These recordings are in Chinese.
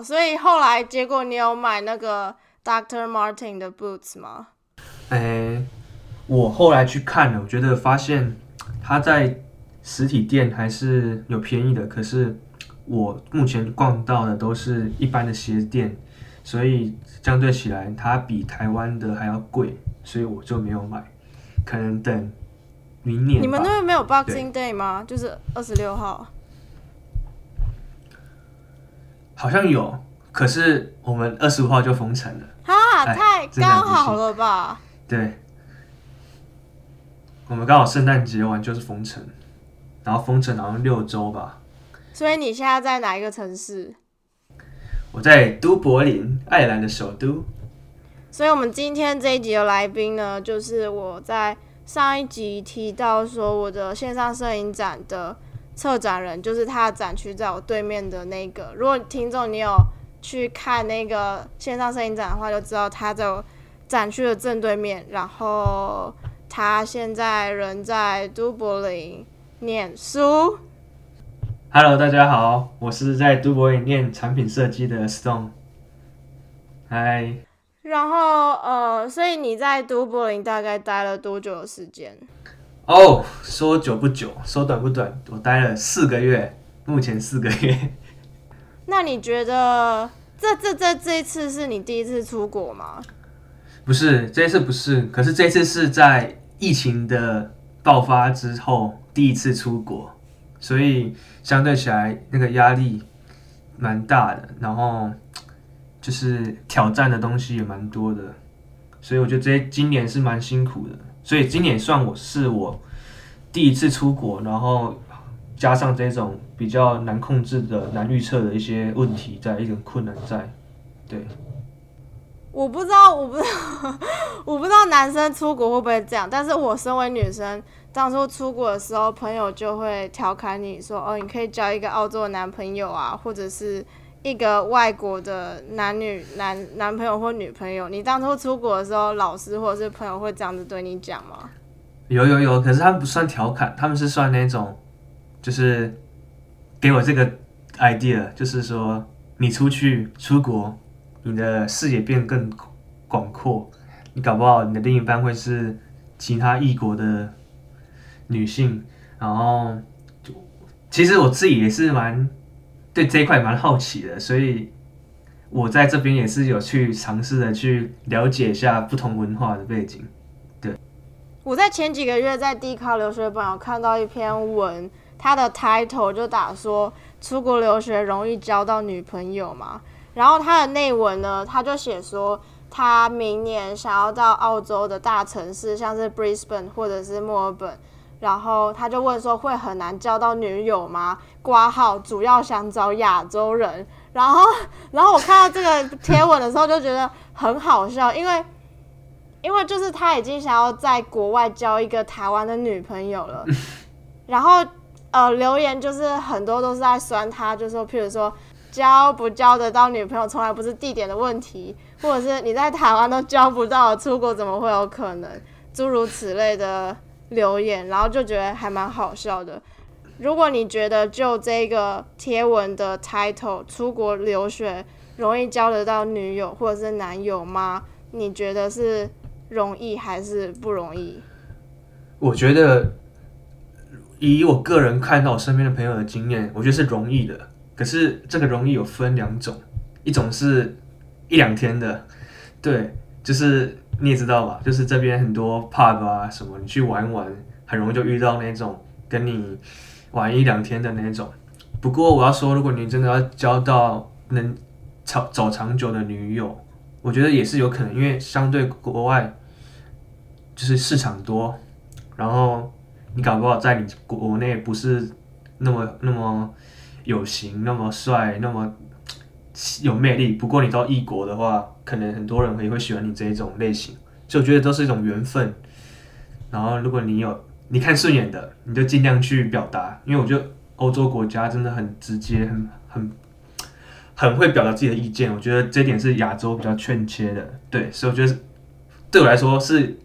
好，所以后来结果你有买那个 Doctor Martin 的 boots 吗？哎，我后来去看了，我觉得发现它在实体店还是有便宜的，可是我目前逛到的都是一般的鞋店，所以相对起来它比台湾的还要贵，所以我就没有买，可能等明年。你们那边没有 Boxing Day 吗？就是二十六号。好像有，可是我们二十五号就封城了。哈，哎太刚好了吧？对，我们刚好圣诞节完就是封城，然后封城好像六周吧。所以你现在在哪一个城市？我在都柏林，爱尔兰的首都。所以我们今天这一集的来宾呢，就是我在上一集提到说我的线上摄影展的策展人，就是他的展区在我对面的那个。如果听众你有去看那个线上摄影展的话，就知道他在我展区的正对面。然后他现在人在都柏林念书。Hello，大家好，我是在都柏林念产品设计的 Stone。嗨，然后呃，所以你在都柏林大概待了多久的时间？哦，说久不久，说短不短，我待了四个月，目前四个月。那你觉得这这这这一次是你第一次出国吗？不是这一次不是，可是这一次是在疫情的爆发之后第一次出国，所以相对起来那个压力蛮大的，然后就是挑战的东西也蛮多的，所以我觉得这今年是蛮辛苦的，所以今年算我是我第一次出国，然后加上这种比较难控制的、难预测的一些问题在，一种困难在，对。我不知道，我不知道，我不知道男生出国会不会这样。但是我身为女生，当初出国的时候，朋友就会调侃你说：“哦，你可以交一个澳洲的男朋友啊，或者是一个外国的男女男男朋友或女朋友。”你当初出国的时候，老师或者是朋友会这样子对你讲吗？有有有，可是他们不算调侃，他们是算那种，就是给我这个 idea，就是说你出去出国，你的视野变更广阔，你搞不好你的另一半会是其他异国的女性，然后就其实我自己也是蛮对这一块蛮好奇的，所以我在这边也是有去尝试的去了解一下不同文化的背景。对我在前几个月在 D 卡留学榜有看到一篇文，它的 title 就打说出国留学容易交到女朋友嘛，然后它的内文呢，他就写说他明年想要到澳洲的大城市，像是 Brisbane 或者是墨尔本，然后他就问说会很难交到女友吗？挂号主要想找亚洲人，然后 然后我看到这个贴文的时候就觉得很好笑，因为。因为就是他已经想要在国外交一个台湾的女朋友了，然后呃留言就是很多都是在酸他，就说譬如说交不交得到女朋友从来不是地点的问题，或者是你在台湾都交不到，出国怎么会有可能？诸如此类的留言，然后就觉得还蛮好笑的。如果你觉得就这个贴文的 title 出国留学容易交得到女友或者是男友吗？你觉得是容易还是不容易？我觉得以我个人看到我身边的朋友的经验，我觉得是容易的。可是这个容易有分两种，一种是一两天的，对，就是你也知道吧，就是这边很多 pub 啊什么，你去玩玩，很容易就遇到那种跟你玩一两天的那种。不过我要说，如果你真的要交到能长走长久的女友，我觉得也是有可能，因为相对国外就是市场多，然后你搞不好在你国内不是那么那么有型、那么帅、那么有魅力。不过你到异国的话，可能很多人也会喜欢你这一种类型，所以我觉得都是一种缘分。然后如果你有你看顺眼的，你就尽量去表达，因为我觉得欧洲国家真的很直接，很很很会表达自己的意见。我觉得这点是亚洲比较欠缺的，对，所以我觉得对我来说是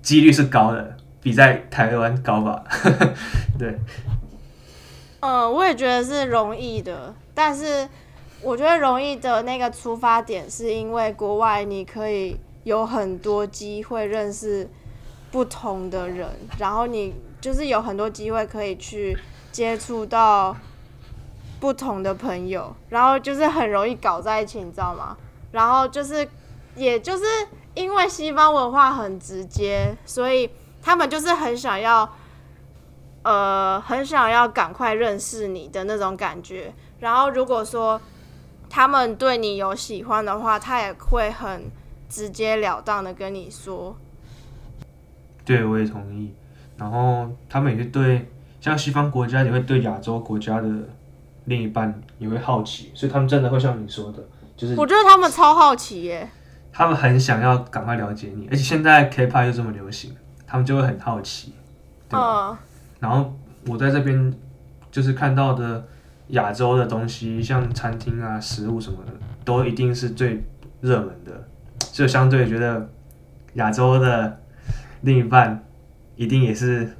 几率是高的，比在台湾高吧。对，嗯，我也觉得是容易的，但是我觉得容易的那个出发点是因为国外你可以有很多机会认识不同的人，然后你就是有很多机会可以去接触到不同的朋友，然后就是很容易搞在一起，你知道吗？然后就是，也就是因为西方文化很直接，所以他们就是很想要，呃，很想要赶快认识你的那种感觉。然后如果说他们对你有喜欢的话，他也会很直截了当的跟你说。对，我也同意。然后他们也是对像西方国家也会对亚洲国家的另一半也会好奇，所以他们真的会像你说的，就是我觉得他们超好奇耶。他们很想要赶快了解你，而且现在 K-pop 又这么流行，他们就会很好奇。对嗯，然后我在这边就是看到的亚洲的东西，像餐厅啊、食物什么的，都一定是最热门的，就相对觉得亚洲的另一半一定也是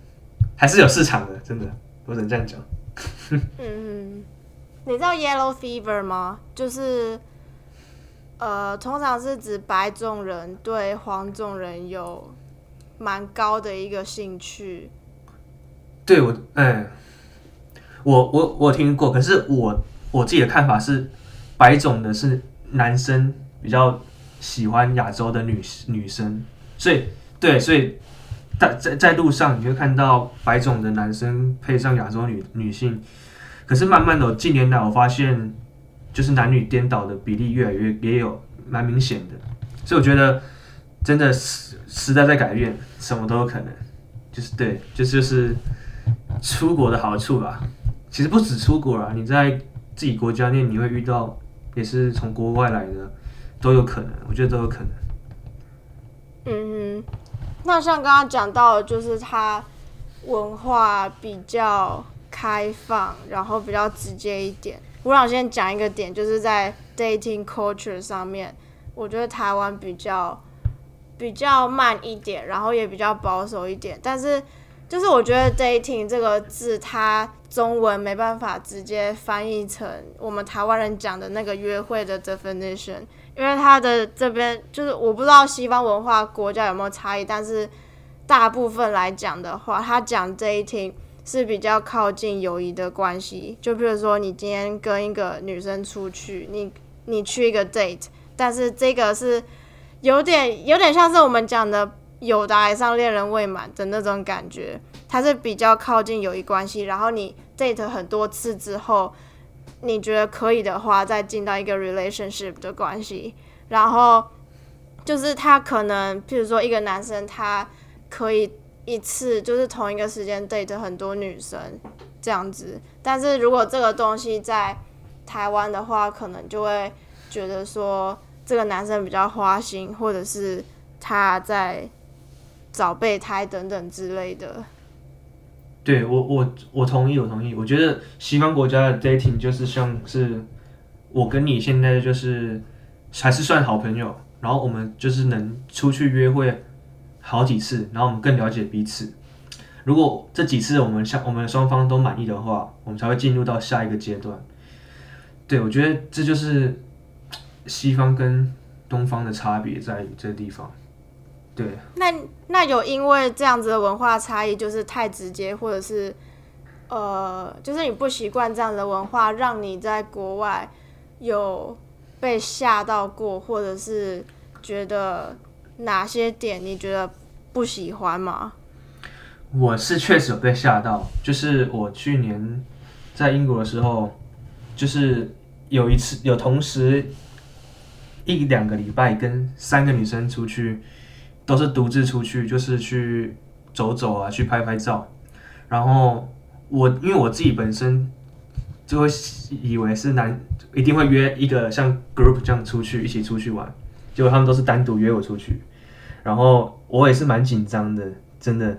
还是有市场的，真的，我只能这样讲。嗯，你知道 yellow fever 吗？就是，呃，通常是指白种人对黄种人有蛮高的一个兴趣。对我，嗯，我我我听过，可是我我自己的看法是，白种的是男生比较喜欢亚洲的女女生，所以对，所以在在在路上你会看到白种的男生配上亚洲女女性，可是慢慢的近年来我发现，就是男女颠倒的比例越来越也有蛮明显的，所以我觉得真的时时代在改变，什么都有可能，就是对，就是就是。出国的好处吧，其实不止出国啊，你在自己国家内你会遇到，也是从国外来的，都有可能，我觉得都有可能。嗯哼，那像刚刚讲到，就是它文化比较开放，然后比较直接一点。我想先讲一个点，就是在 dating culture 上面，我觉得台湾比较比较慢一点，然后也比较保守一点。但是，就是我觉得 dating 这个字，它中文没办法直接翻译成我们台湾人讲的那个约会的 definition。因为它的这边就是我不知道西方文化国家有没有差异，但是大部分来讲的话，他讲 dating 是比较靠近友谊的关系。就比如说，你今天跟一个女生出去，你你去一个 date，但是这个是有点有点像是我们讲的“有的爱上恋人未满”的那种感觉，它是比较靠近友谊关系。然后你 date 很多次之后。你觉得可以的话，再进到一个 relationship 的关系，然后就是他可能，譬如说一个男生，他可以一次就是同一个时间 date 很多女生这样子，但是如果这个东西在台湾的话，可能就会觉得说这个男生比较花心，或者是他在找备胎等等之类的。对我我我同意，我同意。我觉得西方国家的 dating 就是像是我跟你现在就是还是算好朋友，然后我们就是能出去约会好几次，然后我们更了解彼此。如果这几次我们相我们双方都满意的话，我们才会进入到下一个阶段。对，我觉得这就是西方跟东方的差别在于这个地方。对，那那有因为这样子的文化差异，就是太直接，或者是呃，就是你不习惯这样的文化，让你在国外有被吓到过，或者是觉得哪些点你觉得不喜欢吗？我是确实有被吓到，就是我去年在英国的时候，就是有一次有同时一两个礼拜跟三个女生出去。都是独自出去，就是去走走啊，去拍拍照。然后我因为我自己本身就会以为是男一定会约一个像 group 这样出去一起出去玩，结果他们都是单独约我出去。然后我也是蛮紧张的，真的。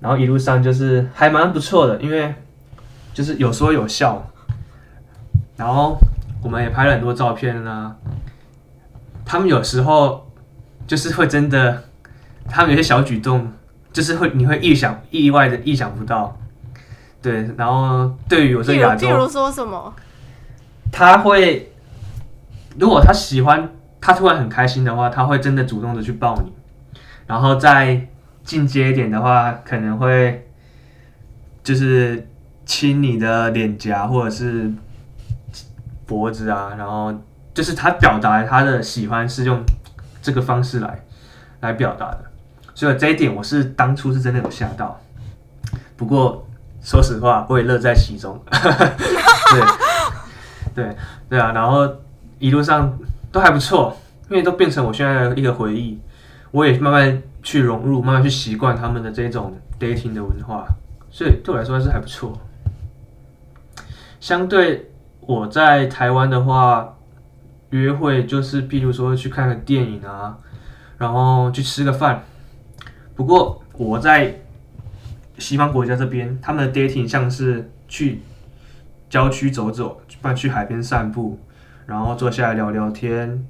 然后一路上就是还蛮不错的，因为就是有说有笑。然后我们也拍了很多照片啦。他们有时候。就是会真的，他们有些小举动，就是会你会意想意外的意想不到，对。然后对于我这亚洲，比如说什么？他会，如果他喜欢，他突然很开心的话，他会真的主动的去抱你，然后再进阶一点的话，可能会就是亲你的脸颊或者是脖子啊，然后就是他表达他的喜欢是用这个方式来来表达的，所以这一点我是当初是真的有吓到，不过说实话，我也乐在其中，对 对对啊，然后一路上都还不错，因为都变成我现在的一个回忆，我也慢慢去融入，慢慢去习惯他们的这种 dating 的文化，所以对我来说还是还不错。相对我在台湾的话，约会就是譬如说去看个电影啊，然后去吃个饭。不过我在西方国家这边，他们的 dating 像是去郊区走走，不然去海边散步，然后坐下来聊聊天，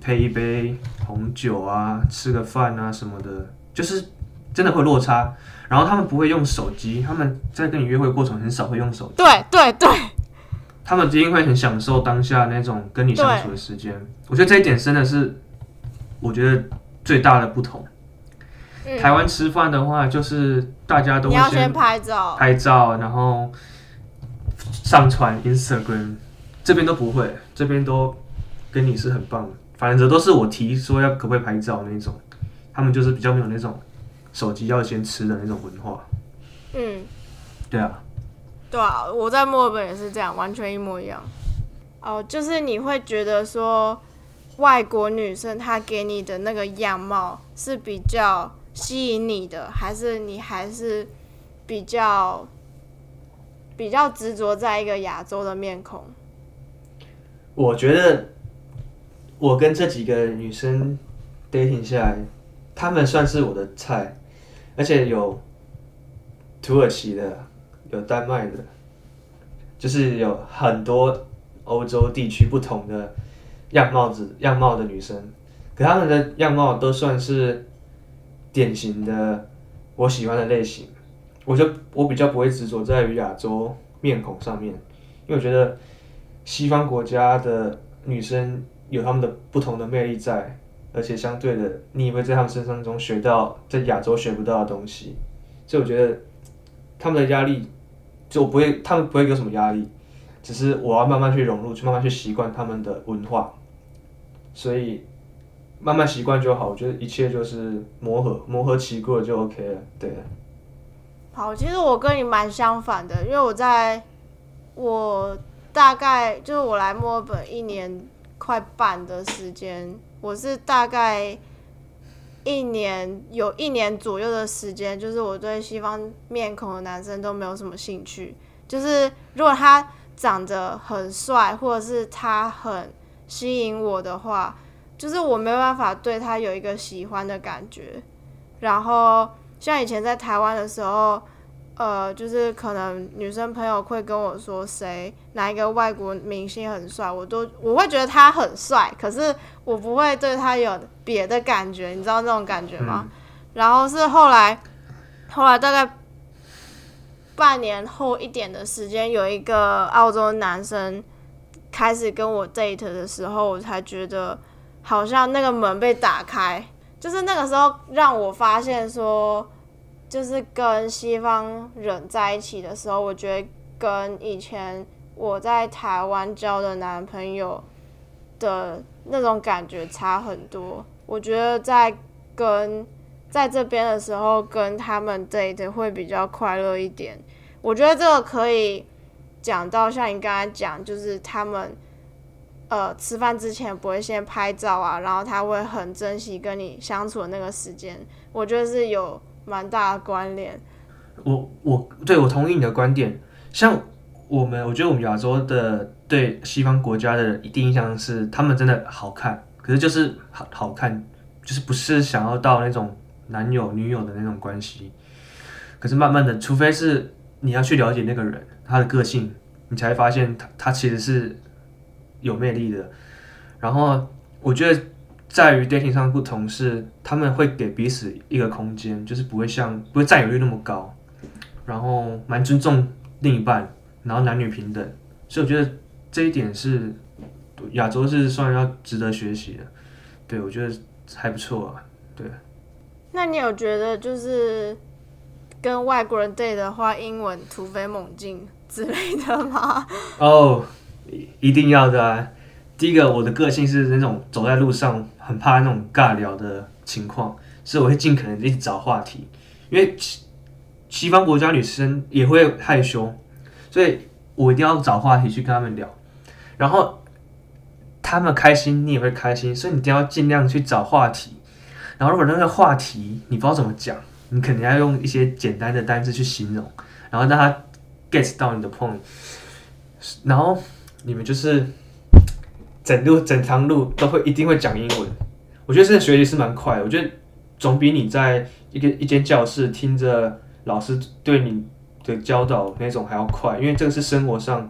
配一杯红酒啊，吃个饭啊什么的，就是真的会落差。然后他们不会用手机，他们在跟你约会过程很少会用手机。对对对，他们一定会很享受当下那种跟你相处的时间。我觉得这一点真的是，我觉得最大的不同。嗯台湾吃饭的话，就是大家都先拍照，拍照，然后上传 Instagram，这边都不会，这边都跟你是很棒的。反正都是我提说要可不可以拍照那种，他们就是比较没有那种手机要先吃的那种文化。嗯，对啊，对啊，我在墨尔本也是这样，完全一模一样。哦，就是你会觉得说，外国女生她给你的那个样貌是比较吸引你的，还是你还是比较比较执着在一个亚洲的面孔？我觉得我跟这几个女生 dating 下来，她们算是我的菜，而且有土耳其的，有丹麦的，就是有很多欧洲地区不同的样貌子样貌的女生，可她们的样貌都算是典型的我喜欢的类型。我就我比较不会执着在于亚洲面孔上面，因为我觉得西方国家的女生有她们的不同的魅力在，而且相对的，你也会在她们身上中学到在亚洲学不到的东西，所以我觉得他们的压力就不会，他们不会有什么压力，只是我要慢慢去融入，去慢慢去习惯他们的文化，所以慢慢习惯就好。我觉得一切就是磨合，磨合期过了就 OK 了。对，好，其实我跟你蛮相反的，因为我在我大概就是我来墨尔本一年快半的时间，我是大概一年有一年左右的时间，就是我对西方面孔的男生都没有什么兴趣。就是如果他长得很帅，或者是他很吸引我的话，就是我没办法对他有一个喜欢的感觉。然后像以前在台湾的时候，呃，就是可能女生朋友会跟我说谁哪一个外国明星很帅，我都我会觉得他很帅，可是我不会对他有别的感觉，你知道那种感觉吗？然后是后来，后来大概半年后一点的时间，有一个澳洲男生开始跟我 date 的时候，我才觉得好像那个门被打开，就是那个时候让我发现说，就是跟西方人在一起的时候，我觉得跟以前我在台湾交的男朋友的那种感觉差很多。我觉得在跟在这边的时候，跟他们 date 会比较快乐一点。我觉得这个可以讲到像你刚才讲，就是他们呃吃饭之前不会先拍照啊，然后他会很珍惜跟你相处的那个时间。我觉得是有蛮大的关联。我我对我同意你的观点。像我们，我觉得我们亚洲的对西方国家的第一印象是，他们真的好看，可是就是好好看，就是不是想要到那种男友女友的那种关系。可是慢慢的，除非是你要去了解那个人他的个性，你才发现他他其实是有魅力的。然后我觉得在于 dating 上不同是，他们会给彼此一个空间，就是不会像不会占有欲那么高，然后蛮尊重另一半，然后男女平等。所以我觉得这一点是亚洲是算要值得学习的。对，我觉得还不错啊。对，那你有觉得就是跟外国人 date 的话，英文突飞猛进之类的吗？哦，一一定要的啊。第一个，我的个性是那种走在路上很怕那种尬聊的情况，所以我会尽可能一直找话题，因为西西方国家女生也会害羞，所以我一定要找话题去跟他们聊，然后他们开心，你也会开心，所以你一定要尽量去找话题。然后如果那个话题你不知道怎么讲，你肯定要用一些简单的单字去形容，然后让他 get 到你的 point，然后你们就是。整路整趟路都会一定会讲英文，我觉得这个学习是蛮快的。我觉得总比你在一个一间教室听着老师对你的教导那种还要快，因为这个是生活上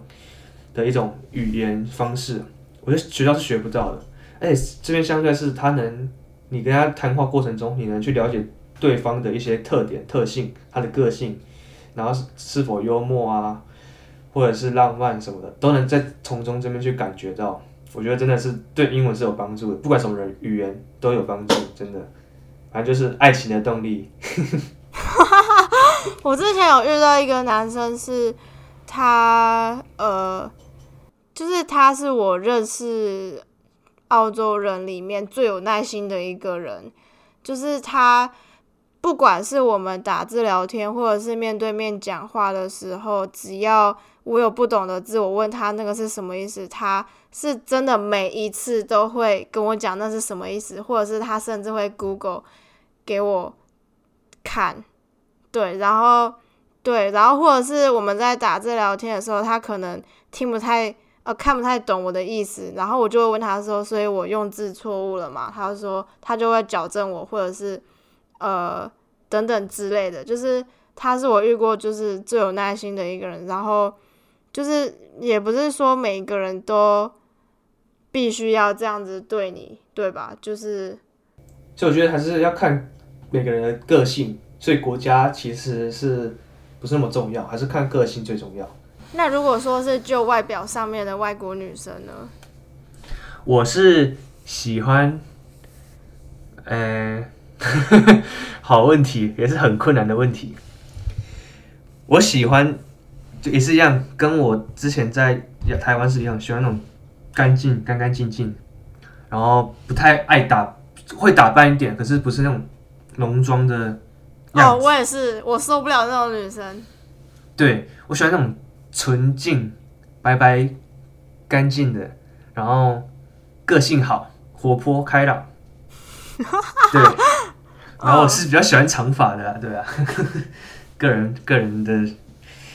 的一种语言方式，我觉得学校是学不到的。而且这边相对是他能，你跟他谈话过程中，你能去了解对方的一些特点、特性，他的个性，然后是否幽默啊，或者是浪漫什么的，都能在从中这边去感觉到。我觉得真的是对英文是有帮助的，不管什么人语言都有帮助，真的，反正就是爱情的动力。我之前有遇到一个男生，是他呃，就是他是我认识澳洲人里面最有耐心的一个人，就是他不管是我们打字聊天，或者是面对面讲话的时候，只要我有不懂的字，我问他那个是什么意思，他。是真的，每一次都会跟我讲那是什么意思，或者是他甚至会 Google 给我看，对，然后对，然后或者是我们在打字聊天的时候，他可能听不太呃看不太懂我的意思，然后我就会问他说，所以我用字错误了嘛？他说他就会矫正我，或者是呃等等之类的，就是他是我遇过就是最有耐心的一个人，然后就是也不是说每一个人都。必须要这样子对你，对吧？就是，所以我觉得还是要看每个人的个性，所以国家其实是不是那么重要，还是看个性最重要。那如果说是就外表上面的外国女生呢？我是喜欢，呃，好问题，也是很困难的问题。我喜欢，就也是一样，跟我之前在台湾是一样，喜欢那种。干净，干干净净，然后不太爱打，会打扮一点，可是不是那种浓妆的。哦，我也是，我受不了那种女生。对，我喜欢那种纯净、白白、干净的，然后个性好、活泼开朗。对，然后我是比较喜欢长发的，对啊，个人个人的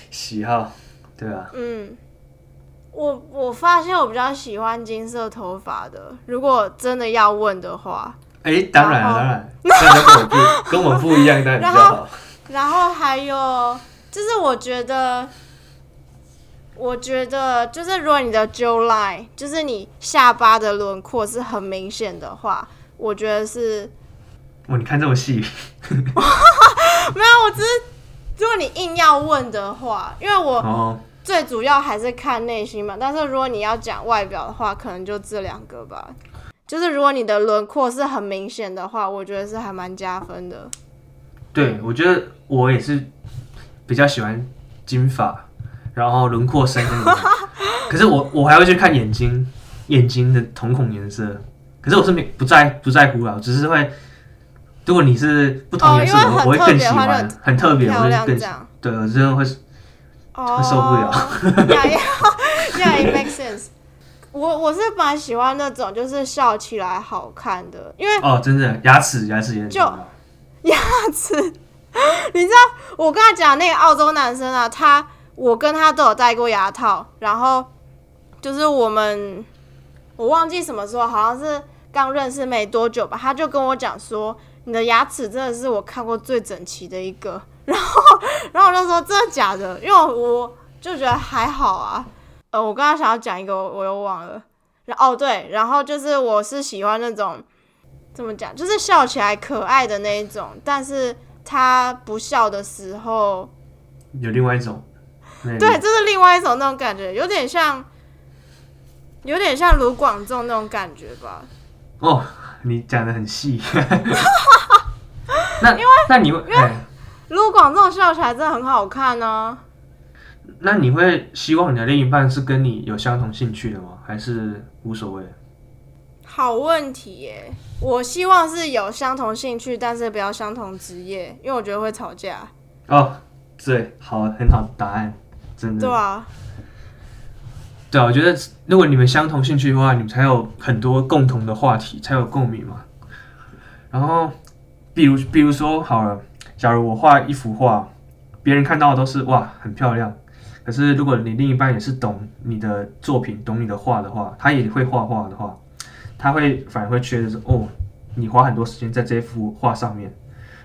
喜好，对啊。嗯。我我发现我比较喜欢金色头发的。如果真的要问的话，哎，当然当然，跟我不跟我不一样，当然比较好。然后还有就是，我觉得，我觉得就是，如果你的 jaw line 就是你下巴的轮廓是很明显的话，我觉得是。哇，你看这么细？没有，我只是如果你硬要问的话，因为我。最主要还是看内心嘛，但是如果你要讲外表的话，可能就这两个吧。就是如果你的轮廓是很明显的话，我觉得是还蛮加分的。对，我觉得我也是比较喜欢金发，然后轮廓深的。可是我我还会去看眼睛，眼睛的瞳孔颜色。可是我是没不在不在乎啊，只是会，如果你是不同颜色的，我会更喜欢，很特别，我会更对，我真的会。受不了，呀呀 呀！It makes sense。我我是蛮喜欢那种就是笑起来好看的，因为哦，真的牙齿牙齿也很重要。牙齿，你知道我跟他讲那个澳洲男生啊，他我跟他都有戴过牙套，然后就是我们我忘记什么时候，好像是刚认识没多久吧，他就跟我讲说，你的牙齿真的是我看过最整齐的一个。然后，然后我就说真的假的？因为我就觉得还好啊。呃，我刚刚想要讲一个，我又忘了。然哦对，然后就是我是喜欢那种怎么讲，就是笑起来可爱的那一种，但是他不笑的时候有另外一种。对，这是另外一种那种感觉，有点像有点像卢广仲那种感觉吧。哦，你讲的很细。那因为那你会哎，卢广仲笑起来真的很好看呢、那你会希望你的另一半是跟你有相同兴趣的吗？还是无所谓？好问题耶，我希望是有相同兴趣，但是不要相同职业，因为我觉得会吵架。哦，对，好，很好的答案，真的。对啊，对啊，我觉得如果你们相同兴趣的话，你们才有很多共同的话题，才有共鸣嘛。然后，比如比如说好了，假如我画一幅画，别人看到的都是哇很漂亮，可是如果你另一半也是懂你的作品、懂你的画的话，他也会画画的话，他会反而会觉得说哦，你花很多时间在这幅画上面，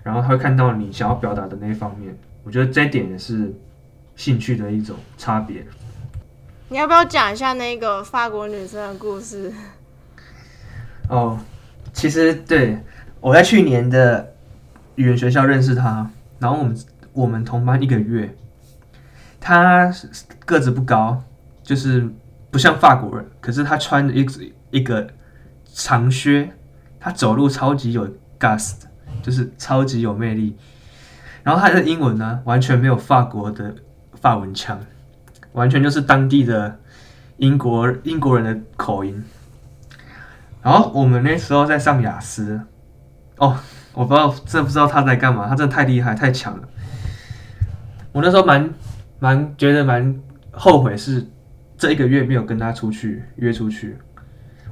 然后他会看到你想要表达的那一方面。我觉得这一点也是兴趣的一种差别。你要不要讲一下那个法国女生的故事？哦，其实对我在去年的语言学校认识他，然后我们我们同班一个月，他个子不高，就是不像法国人，可是他穿着一一个长靴，他走路超级有 gust，就是超级有魅力。然后他的英文呢，完全没有法国的法文腔，完全就是当地的英国英国人的口音。然后我们那时候在上雅思，哦，我不知道，真不知道他在干嘛，他真的太厉害，太强了。我那时候蛮蛮觉得蛮后悔，是这一个月没有跟他出去约出去。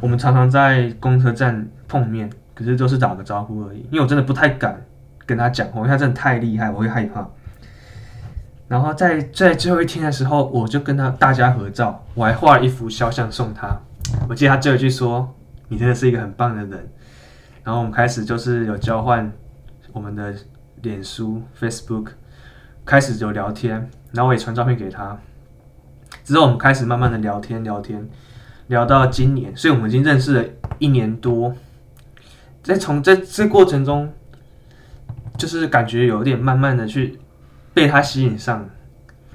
我们常常在公车站碰面，可是都是打个招呼而已，因为我真的不太敢跟他讲话，因为他真的太厉害，我会害怕。然后在在最后一天的时候，我就跟他大家合照，我还画了一幅肖像送他。我记得他最后一句说：“你真的是一个很棒的人。”然后我们开始就是有交换我们的脸书、Facebook，开始有聊天，然后我也传照片给他。之后我们开始慢慢的聊天聊天，聊到今年，所以我们已经认识了一年多。在从这这过程中，就是感觉有点慢慢的去被他吸引上，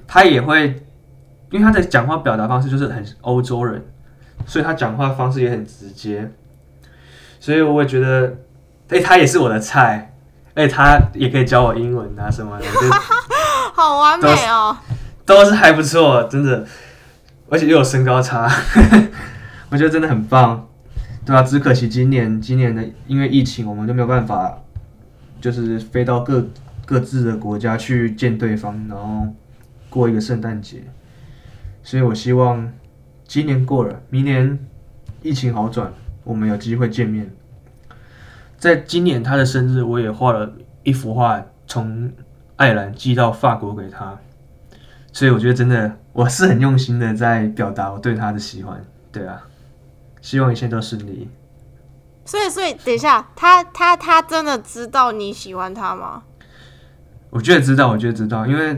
他也会，因为他的讲话表达方式就是很欧洲人，所以他讲话方式也很直接，所以我也觉得，哎、他也是我的菜，而且他也可以教我英文啊什么的，就 好完美哦！都是还不错，真的，而且又有身高差，我觉得真的很棒，对啊，只可惜今年今年的因为疫情，我们就没有办法，就是飞到各各自的国家去见对方，然后过一个圣诞节，所以我希望今年过了，明年疫情好转，我们有机会见面。在今年他的生日，我也画了一幅画，从爱尔兰寄到法国给他。所以我觉得真的，我是很用心的在表达我对他的喜欢，对啊，希望一切都顺利。所以，所以等一下，他他他真的知道你喜欢他吗？我觉得知道，我觉得知道，因为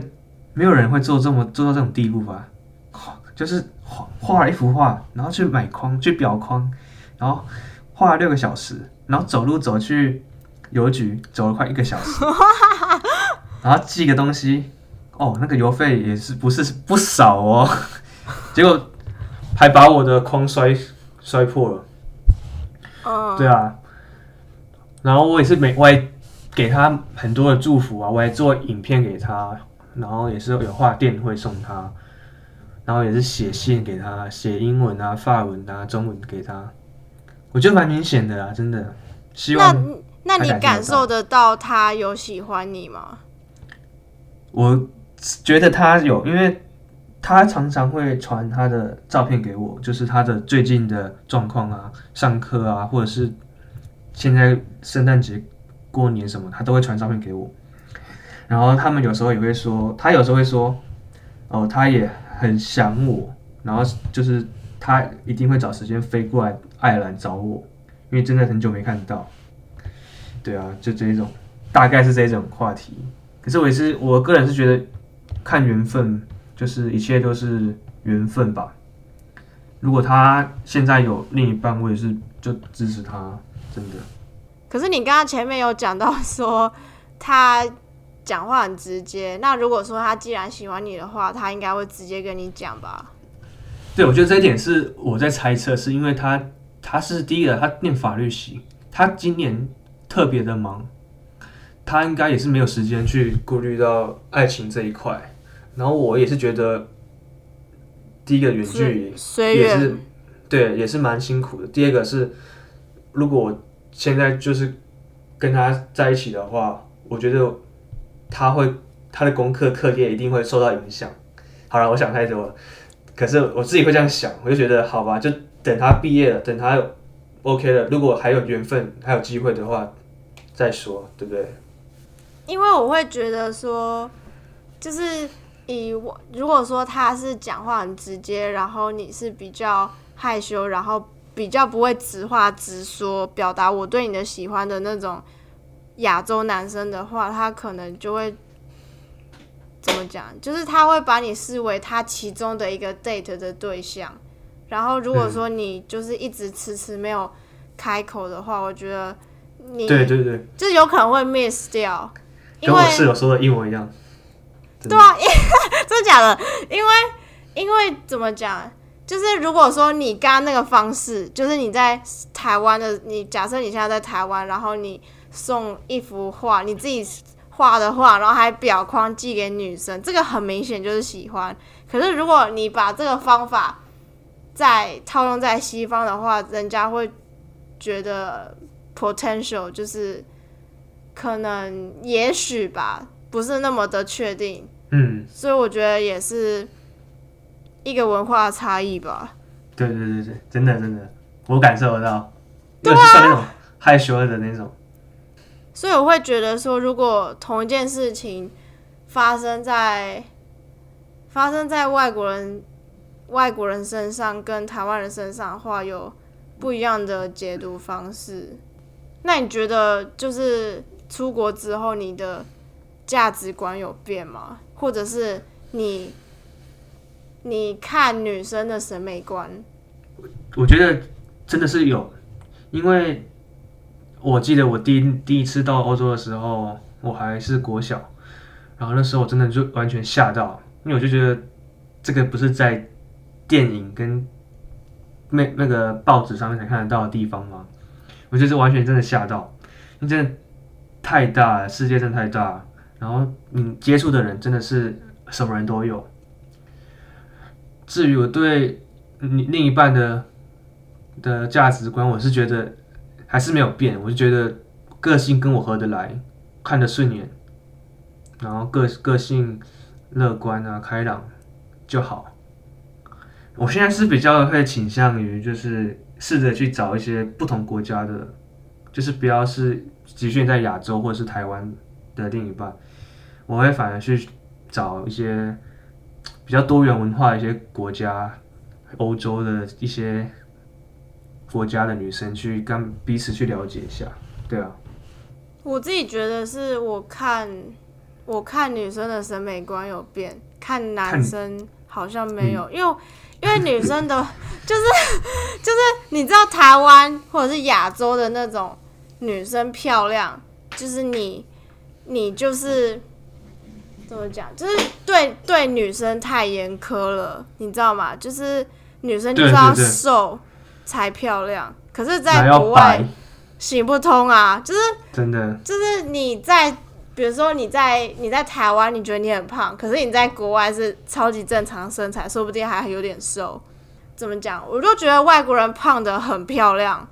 没有人会做这么做到这种地步吧？就是画画了一幅画，然后去买框，去裱框，然后画了六个小时，然后走路走去邮局，走了快一个小时，然后寄个东西，哦，那个邮费也是不是不少哦，结果还把我的框摔摔破了。嗯，对啊，然后我也是每我也给他很多的祝福啊，我还做影片给他，然后也是有画电会送他，然后也是写信给他，写英文啊、法文啊、中文给他，我觉得蛮明显的啦，真的。希望那你他感受得感受得到他有喜欢你吗？我觉得他有，因为他常常会传他的照片给我，就是他的最近的状况啊、上课啊，或者是现在圣诞节、过年什么，他都会传照片给我。然后他们有时候也会说，他有时候会说，哦，他也很想我，然后就是他一定会找时间飞过来爱尔兰找我，因为真的很久没看到。对啊，就这一种，大概是这种话题。可是我也是，我个人是觉得看缘分，就是一切都是缘分吧。如果他现在有另一半，我也是就支持他，真的。可是你刚刚前面有讲到说他讲话很直接，那如果说他既然喜欢你的话，他应该会直接跟你讲吧？对，我觉得这一点是我在猜测，是因为他他是第一个，他念法律系，他今年特别的忙，他应该也是没有时间去顾虑到爱情这一块。然后我也是觉得，第一个远距离虽也是对，也是蛮辛苦的。第二个是，如果我现在就是跟他在一起的话，我觉得他会他的功课课业一定会受到影响。好了，我想太多了，可是我自己会这样想，我就觉得好吧，就等他毕业了，等他 OK 了，如果还有缘分还有机会的话再说，对不对？因为我会觉得说，就是以我如果说他是讲话很直接，然后你是比较害羞，然后比较不会直话直说表达我对你的喜欢的那种亚洲男生的话，他可能就会怎么讲？就是他会把你视为他其中的一个 date 的对象。然后如果说你就是一直迟迟没有开口的话，我觉得你对对对，就是有可能会 miss 掉，因跟为我室友说的一模一样。对啊，真的假的？因为因为怎么讲？就是如果说你刚刚那个方式，就是你在台湾的，你假设你现在在台湾，然后你送一幅画，你自己画的画，然后还表框寄给女生，这个很明显就是喜欢。可是如果你把这个方法再套用在西方的话，人家会觉得 potential 就是可能也许吧，不是那么的确定。嗯，所以我觉得也是一个文化差异吧。对对对对，真的真的，我感受得到，对啊那种害羞的那种。所以我会觉得说，如果同一件事情发生在发生在外国人外国人身上跟台湾人身上的话，有不一样的解读方式。那你觉得就是出国之后，你的价值观有变吗？或者是你你看女生的审美观？我觉得真的是有，因为我记得我第一第一次到欧洲的时候，我还是国小，然后那时候我真的就完全吓到，因为我就觉得这个不是在电影跟那那个报纸上面才看得到的地方吗？我就是完全真的吓到，因为真的太大了，世界真的太大了，然后你接触的人真的是什么人都有。至于我对你另一半的的价值观，我是觉得还是没有变。我就觉得个性跟我合得来，看得顺眼，然后个个性乐观啊、开朗就好。我现在是比较会倾向于就是试着去找一些不同国家的，就是不要是集训在亚洲或者是台湾的另一半，我会反而去找一些比较多元文化的一些国家，欧洲的一些国家的女生去跟彼此去了解一下，对啊，我自己觉得是我看我看女生的审美观有变，看男生好像没有，因为因为女生的就是 就是你知道台湾或者是亚洲的那种女生漂亮，就是你你就是怎么讲，就是对对女生太严苛了，你知道吗？就是女生就是要瘦才漂亮，可是在国外，行不通啊，就是。真的，就是你在，比如说你在你在台湾，你觉得你很胖，可是你在国外是超级正常身材，说不定还有点瘦。怎么讲？我就觉得外国人胖的很漂亮，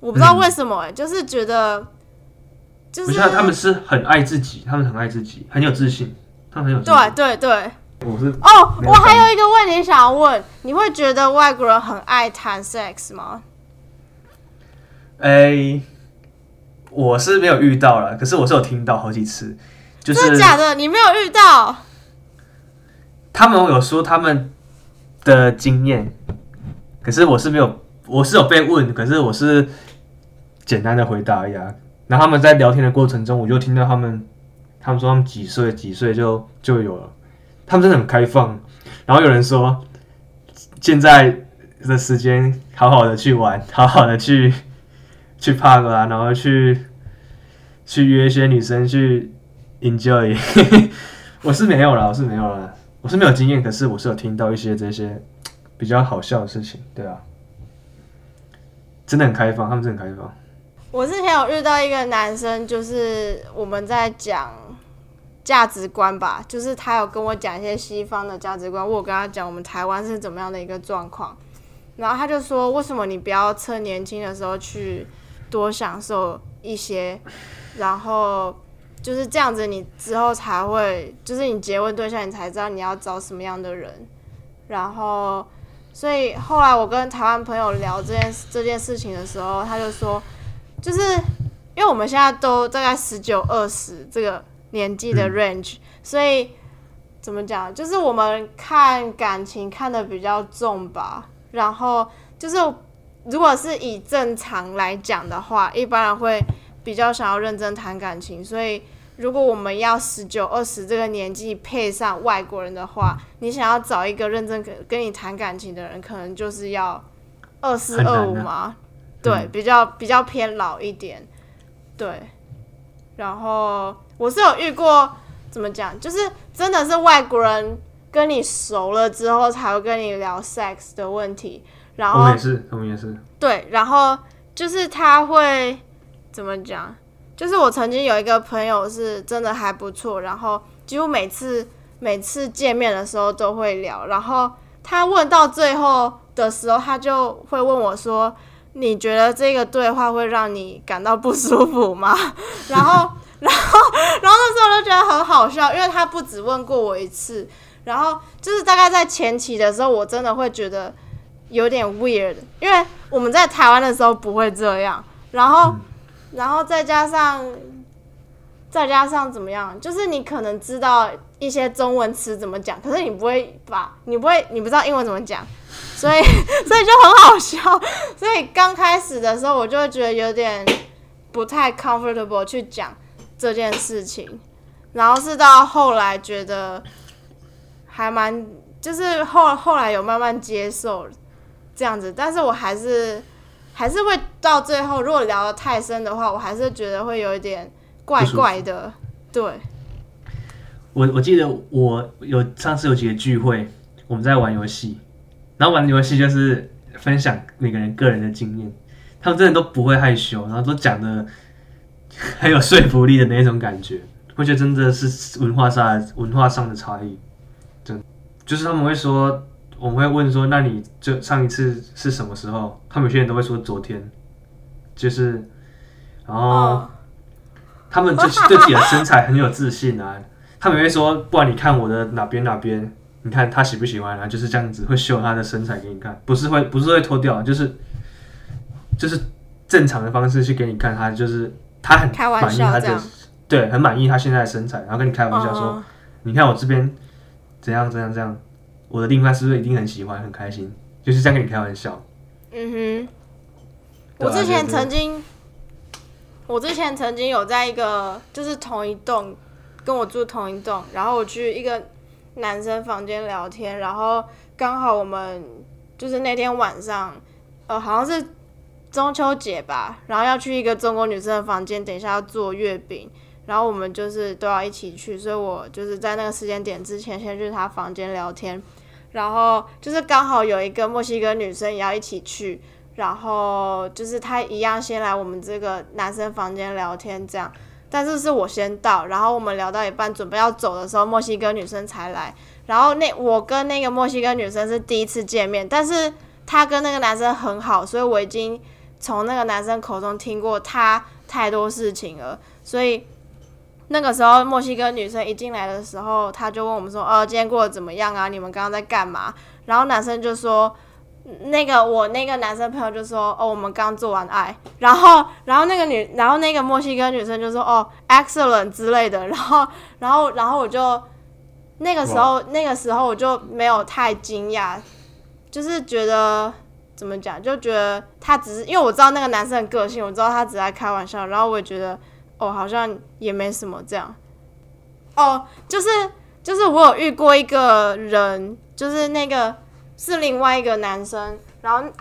我不知道为什么、就是觉得，就是他们是很爱自己，他们很爱自己，很有自信，他很有。对对对。我是哦，我还有一个问题想要问，你会觉得外国人很爱谈 sex 吗？哎、我是没有遇到了，可是我是有听到好几次，就真的是假的？你没有遇到？他们有说他们的经验，可是我是没有，我是有被问，可是我是简单的回答而已啊。然后他们在聊天的过程中，我就听到他们，他们说他们几岁几岁就就有了，他们真的很开放。然后有人说，现在的时间好好的去玩，好好的去去 park 啊，然后去去约一些女生去 enjoy。我是没有啦，我是没有啦。我是没有经验，可是我是有听到一些这些比较好笑的事情，对啊，真的很开放，他们真的很开放。我之前有遇到一个男生，就是我们在讲价值观吧，就是他有跟我讲一些西方的价值观，我有跟他讲我们台湾是怎么样的一个状况，然后他就说，为什么你不要趁年轻的时候去多享受一些，然后就是这样子，你之后才会，就是你结婚对象，你才知道你要找什么样的人，然后，所以后来我跟台湾朋友聊这件这件事情的时候，他就说。就是因为我们现在都大概十九二十这个年纪的 range，所以怎么讲？就是我们看感情看的比较重吧。然后就是如果是以正常来讲的话，一般人会比较想要认真谈感情。所以如果我们要十九二十这个年纪配上外国人的话，你想要找一个认真跟跟你谈感情的人，可能就是要二四二五嘛。对，比较比较偏老一点，对。然后我是有遇过，怎么讲，就是真的是外国人跟你熟了之后才会跟你聊 sex 的问题。然后我们也是，我们也是。对，然后就是他会怎么讲？就是我曾经有一个朋友是真的还不错，然后几乎每次每次见面的时候都会聊。然后他问到最后的时候，他就会问我说。你觉得这个对话会让你感到不舒服吗？然后，然后，然后那时候我就觉得很好笑，因为他不止问过我一次，然后就是大概在前期的时候，我真的会觉得有点 weird，因为我们在台湾的时候不会这样，然后，然后再加上，再加上怎么样，就是你可能知道一些中文词怎么讲，可是你不会把，你不会，你不知道英文怎么讲。所以，所以就很好笑。所以刚开始的时候，我就会觉得有点不太 comfortable 去讲这件事情。然后是到后来觉得还蛮，就是后后来有慢慢接受这样子。但是我还是还是会到最后，如果聊得太深的话，我还是觉得会有一点怪怪的。对。我我记得我有上次有几个聚会，我们在玩游戏。然后玩游戏就是分享每个人个人的经验，他们真的都不会害羞，然后都讲的很有说服力的那种感觉，我觉得真的是文化上文化上的差异，真就是他们会说，我们会问说，那你就上一次是什么时候？他们有些人都会说昨天，就是，然后他们就对自己的身材很有自信啊，他们会说，不管你看我的哪边哪边。你看他喜不喜欢啊？就是这样子，会秀他的身材给你看，不是会不是会脱掉，就是就是正常的方式去给你看，他就是他很满意他的，对，很满意他现在的身材，然后跟你开玩笑说，你看我这边怎样怎样怎样，我的另一半是不是一定很喜欢很开心？就是这样跟你开玩笑。嗯哼，我之前曾经，我之前曾经有在一个就是同一栋跟我住同一栋，然后我去一个。男生房间聊天，然后刚好我们就是那天晚上，呃，好像是中秋节吧，然后要去一个中国女生的房间，等一下要做月饼，然后我们就是都要一起去，所以我就是在那个时间点之前先去他房间聊天，然后就是刚好有一个墨西哥女生也要一起去，然后就是她一样先来我们这个男生房间聊天，这样。但是是我先到，然后我们聊到一半准备要走的时候，墨西哥女生才来。然后那我跟那个墨西哥女生是第一次见面，但是她跟那个男生很好，所以我已经从那个男生口中听过她太多事情了。所以那个时候墨西哥女生一进来的时候，她就问我们说：“哦，今天过得怎么样啊？你们刚刚在干嘛？”然后男生就说。那个我那个男生朋友就说哦，我们刚做完爱，然后然后那个女，然后那个墨西哥女生就说哦，excellent 之类的，然后然后然后我就那个时候那个时候我就没有太惊讶，就是觉得怎么讲，就觉得他只是因为我知道那个男生的个性，我知道他只在开玩笑，然后我也觉得哦，好像也没什么这样，哦，就是就是我有遇过一个人，就是那个。是另外一个男生，然后，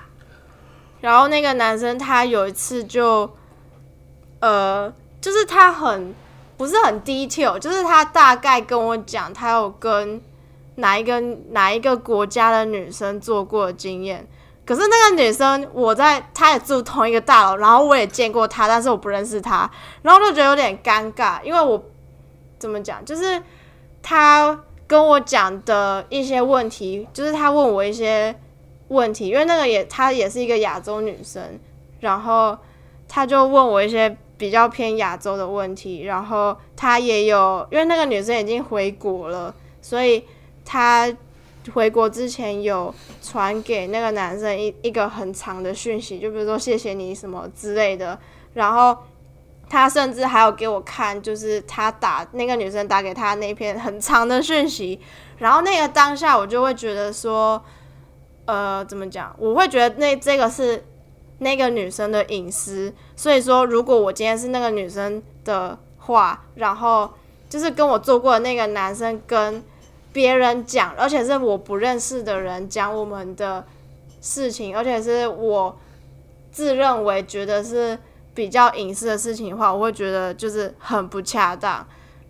然后那个男生他有一次就，呃，就是他很不是很 detail，就是他大概跟我讲，他有跟哪一个哪一个国家的女生做过的经验。可是那个女生，我在她也住同一个大楼，然后我也见过她，但是我不认识她，然后就觉得有点尴尬，因为我怎么讲，就是她跟我讲的一些问题，就是她问我一些问题，因为那个也她也是一个亚洲女生，然后她就问我一些比较偏亚洲的问题，然后她也有，因为那个女生已经回国了，所以她。回国之前有传给那个男生一一个很长的讯息，就比如说谢谢你什么之类的，然后他甚至还有给我看，就是他打那个女生打给他那篇很长的讯息，然后那个当下我就会觉得说，呃，怎么讲？我会觉得那这个是那个女生的隐私，所以说如果我今天是那个女生的话，然后就是跟我做过的那个男生跟。别人讲，而且是我不认识的人讲我们的事情，而且是我自认为觉得是比较隐私的事情的话，我会觉得就是很不恰当。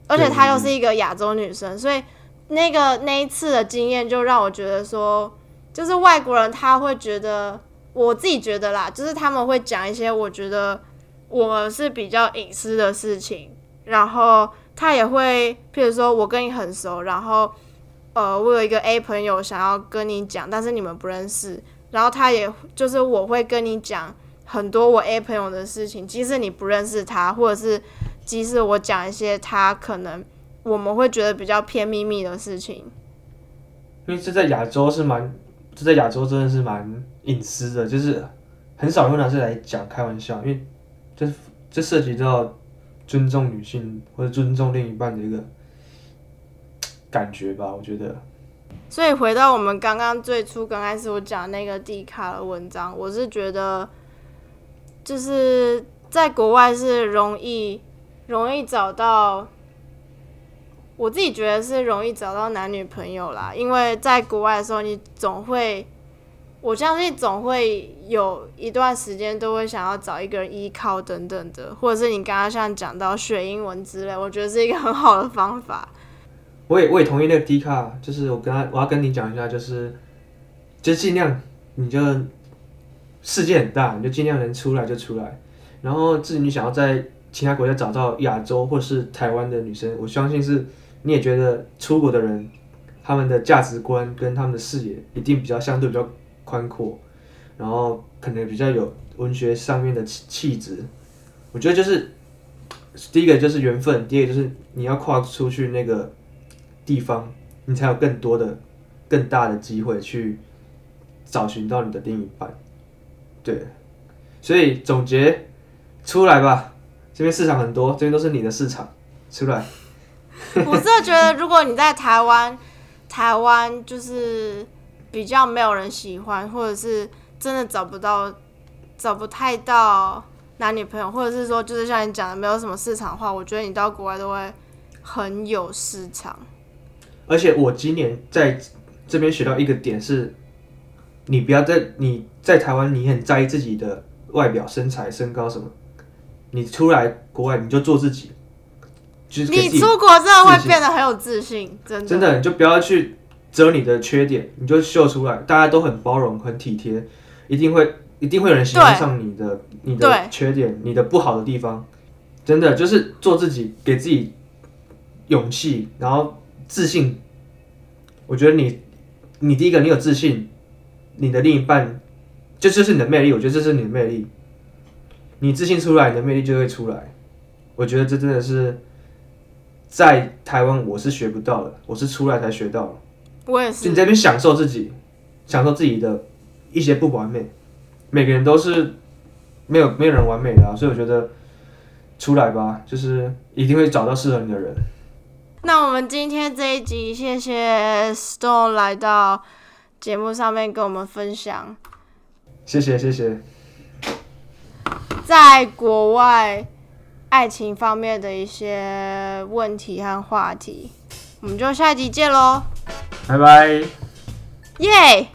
而且她又是一个亚洲女生，所以那个那一次的经验就让我觉得说，就是外国人他会觉得，我自己觉得啦，就是他们会讲一些我觉得我是比较隐私的事情，然后他也会，譬如说我跟你很熟，然后。呃，我有一个 A 朋友想要跟你讲，但是你们不认识。然后他也就是我会跟你讲很多我 A 朋友的事情，即使你不认识他，或者是即使我讲一些他可能我们会觉得比较偏秘密的事情。因为这在亚洲是蛮，这在亚洲真的是蛮隐私的，就是很少会拿这来讲开玩笑，因为这这涉及到尊重女性或者尊重另一半的一个。感觉吧，我觉得。所以回到我们刚刚最初刚开始我讲那个迪卡的文章，我是觉得，就是在国外是容易容易找到，我自己觉得是容易找到男女朋友啦，因为在国外的时候，你总会，我相信总会有一段时间都会想要找一个人依靠等等的，或者是你刚刚像讲到学英文之类，我觉得是一个很好的方法。我也我也同意那个 D 卡，就是我跟他我要跟你讲一下，就是就尽量你就世界很大，你就尽量能出来就出来。然后至于你想要在其他国家找到亚洲或是台湾的女生，我相信是你也觉得出国的人，他们的价值观跟他们的视野一定比较相对比较宽阔，然后可能比较有文学上面的气气质。我觉得就是第一个就是缘分，第二个就是你要跨出去那个。地方，你才有更多的、更大的机会去找寻到你的另一半。对，所以总结出来吧，这边市场很多，这边都是你的市场，出来。我真的觉得，如果你在台湾，台湾就是比较没有人喜欢，或者是真的找不到、找不太到男女朋友，或者是说就是像你讲的没有什么市场的话，我觉得你到国外都会很有市场。而且我今年在这边学到一个点是，你不要在你在台湾，你很在意自己的外表、身材、身高什么，你出来国外你就做自己，就是你出国真的会变得很有自信，真的真的你就不要去遮你的缺点，你就秀出来，大家都很包容、很体贴，一定会一定会有人喜欢上你的你的缺点、你的不好的地方，真的就是做自己，给自己勇气，然后。自信，我觉得你，你第一个你有自信，你的另一半，这就是你的魅力。我觉得这是你的魅力，你自信出来，你的魅力就会出来。我觉得这真的是在台湾我是学不到的，我是出来才学到的。我也是。你在那边享受自己，享受自己的一些不完美。每个人都是没有没有人完美的，所以我觉得出来吧，就是一定会找到适合你的人。那我们今天这一集，谢谢 Stone 来到节目上面跟我们分享。谢谢谢谢。在国外爱情方面的一些问题和话题，我们就下一集见喽。拜拜。耶。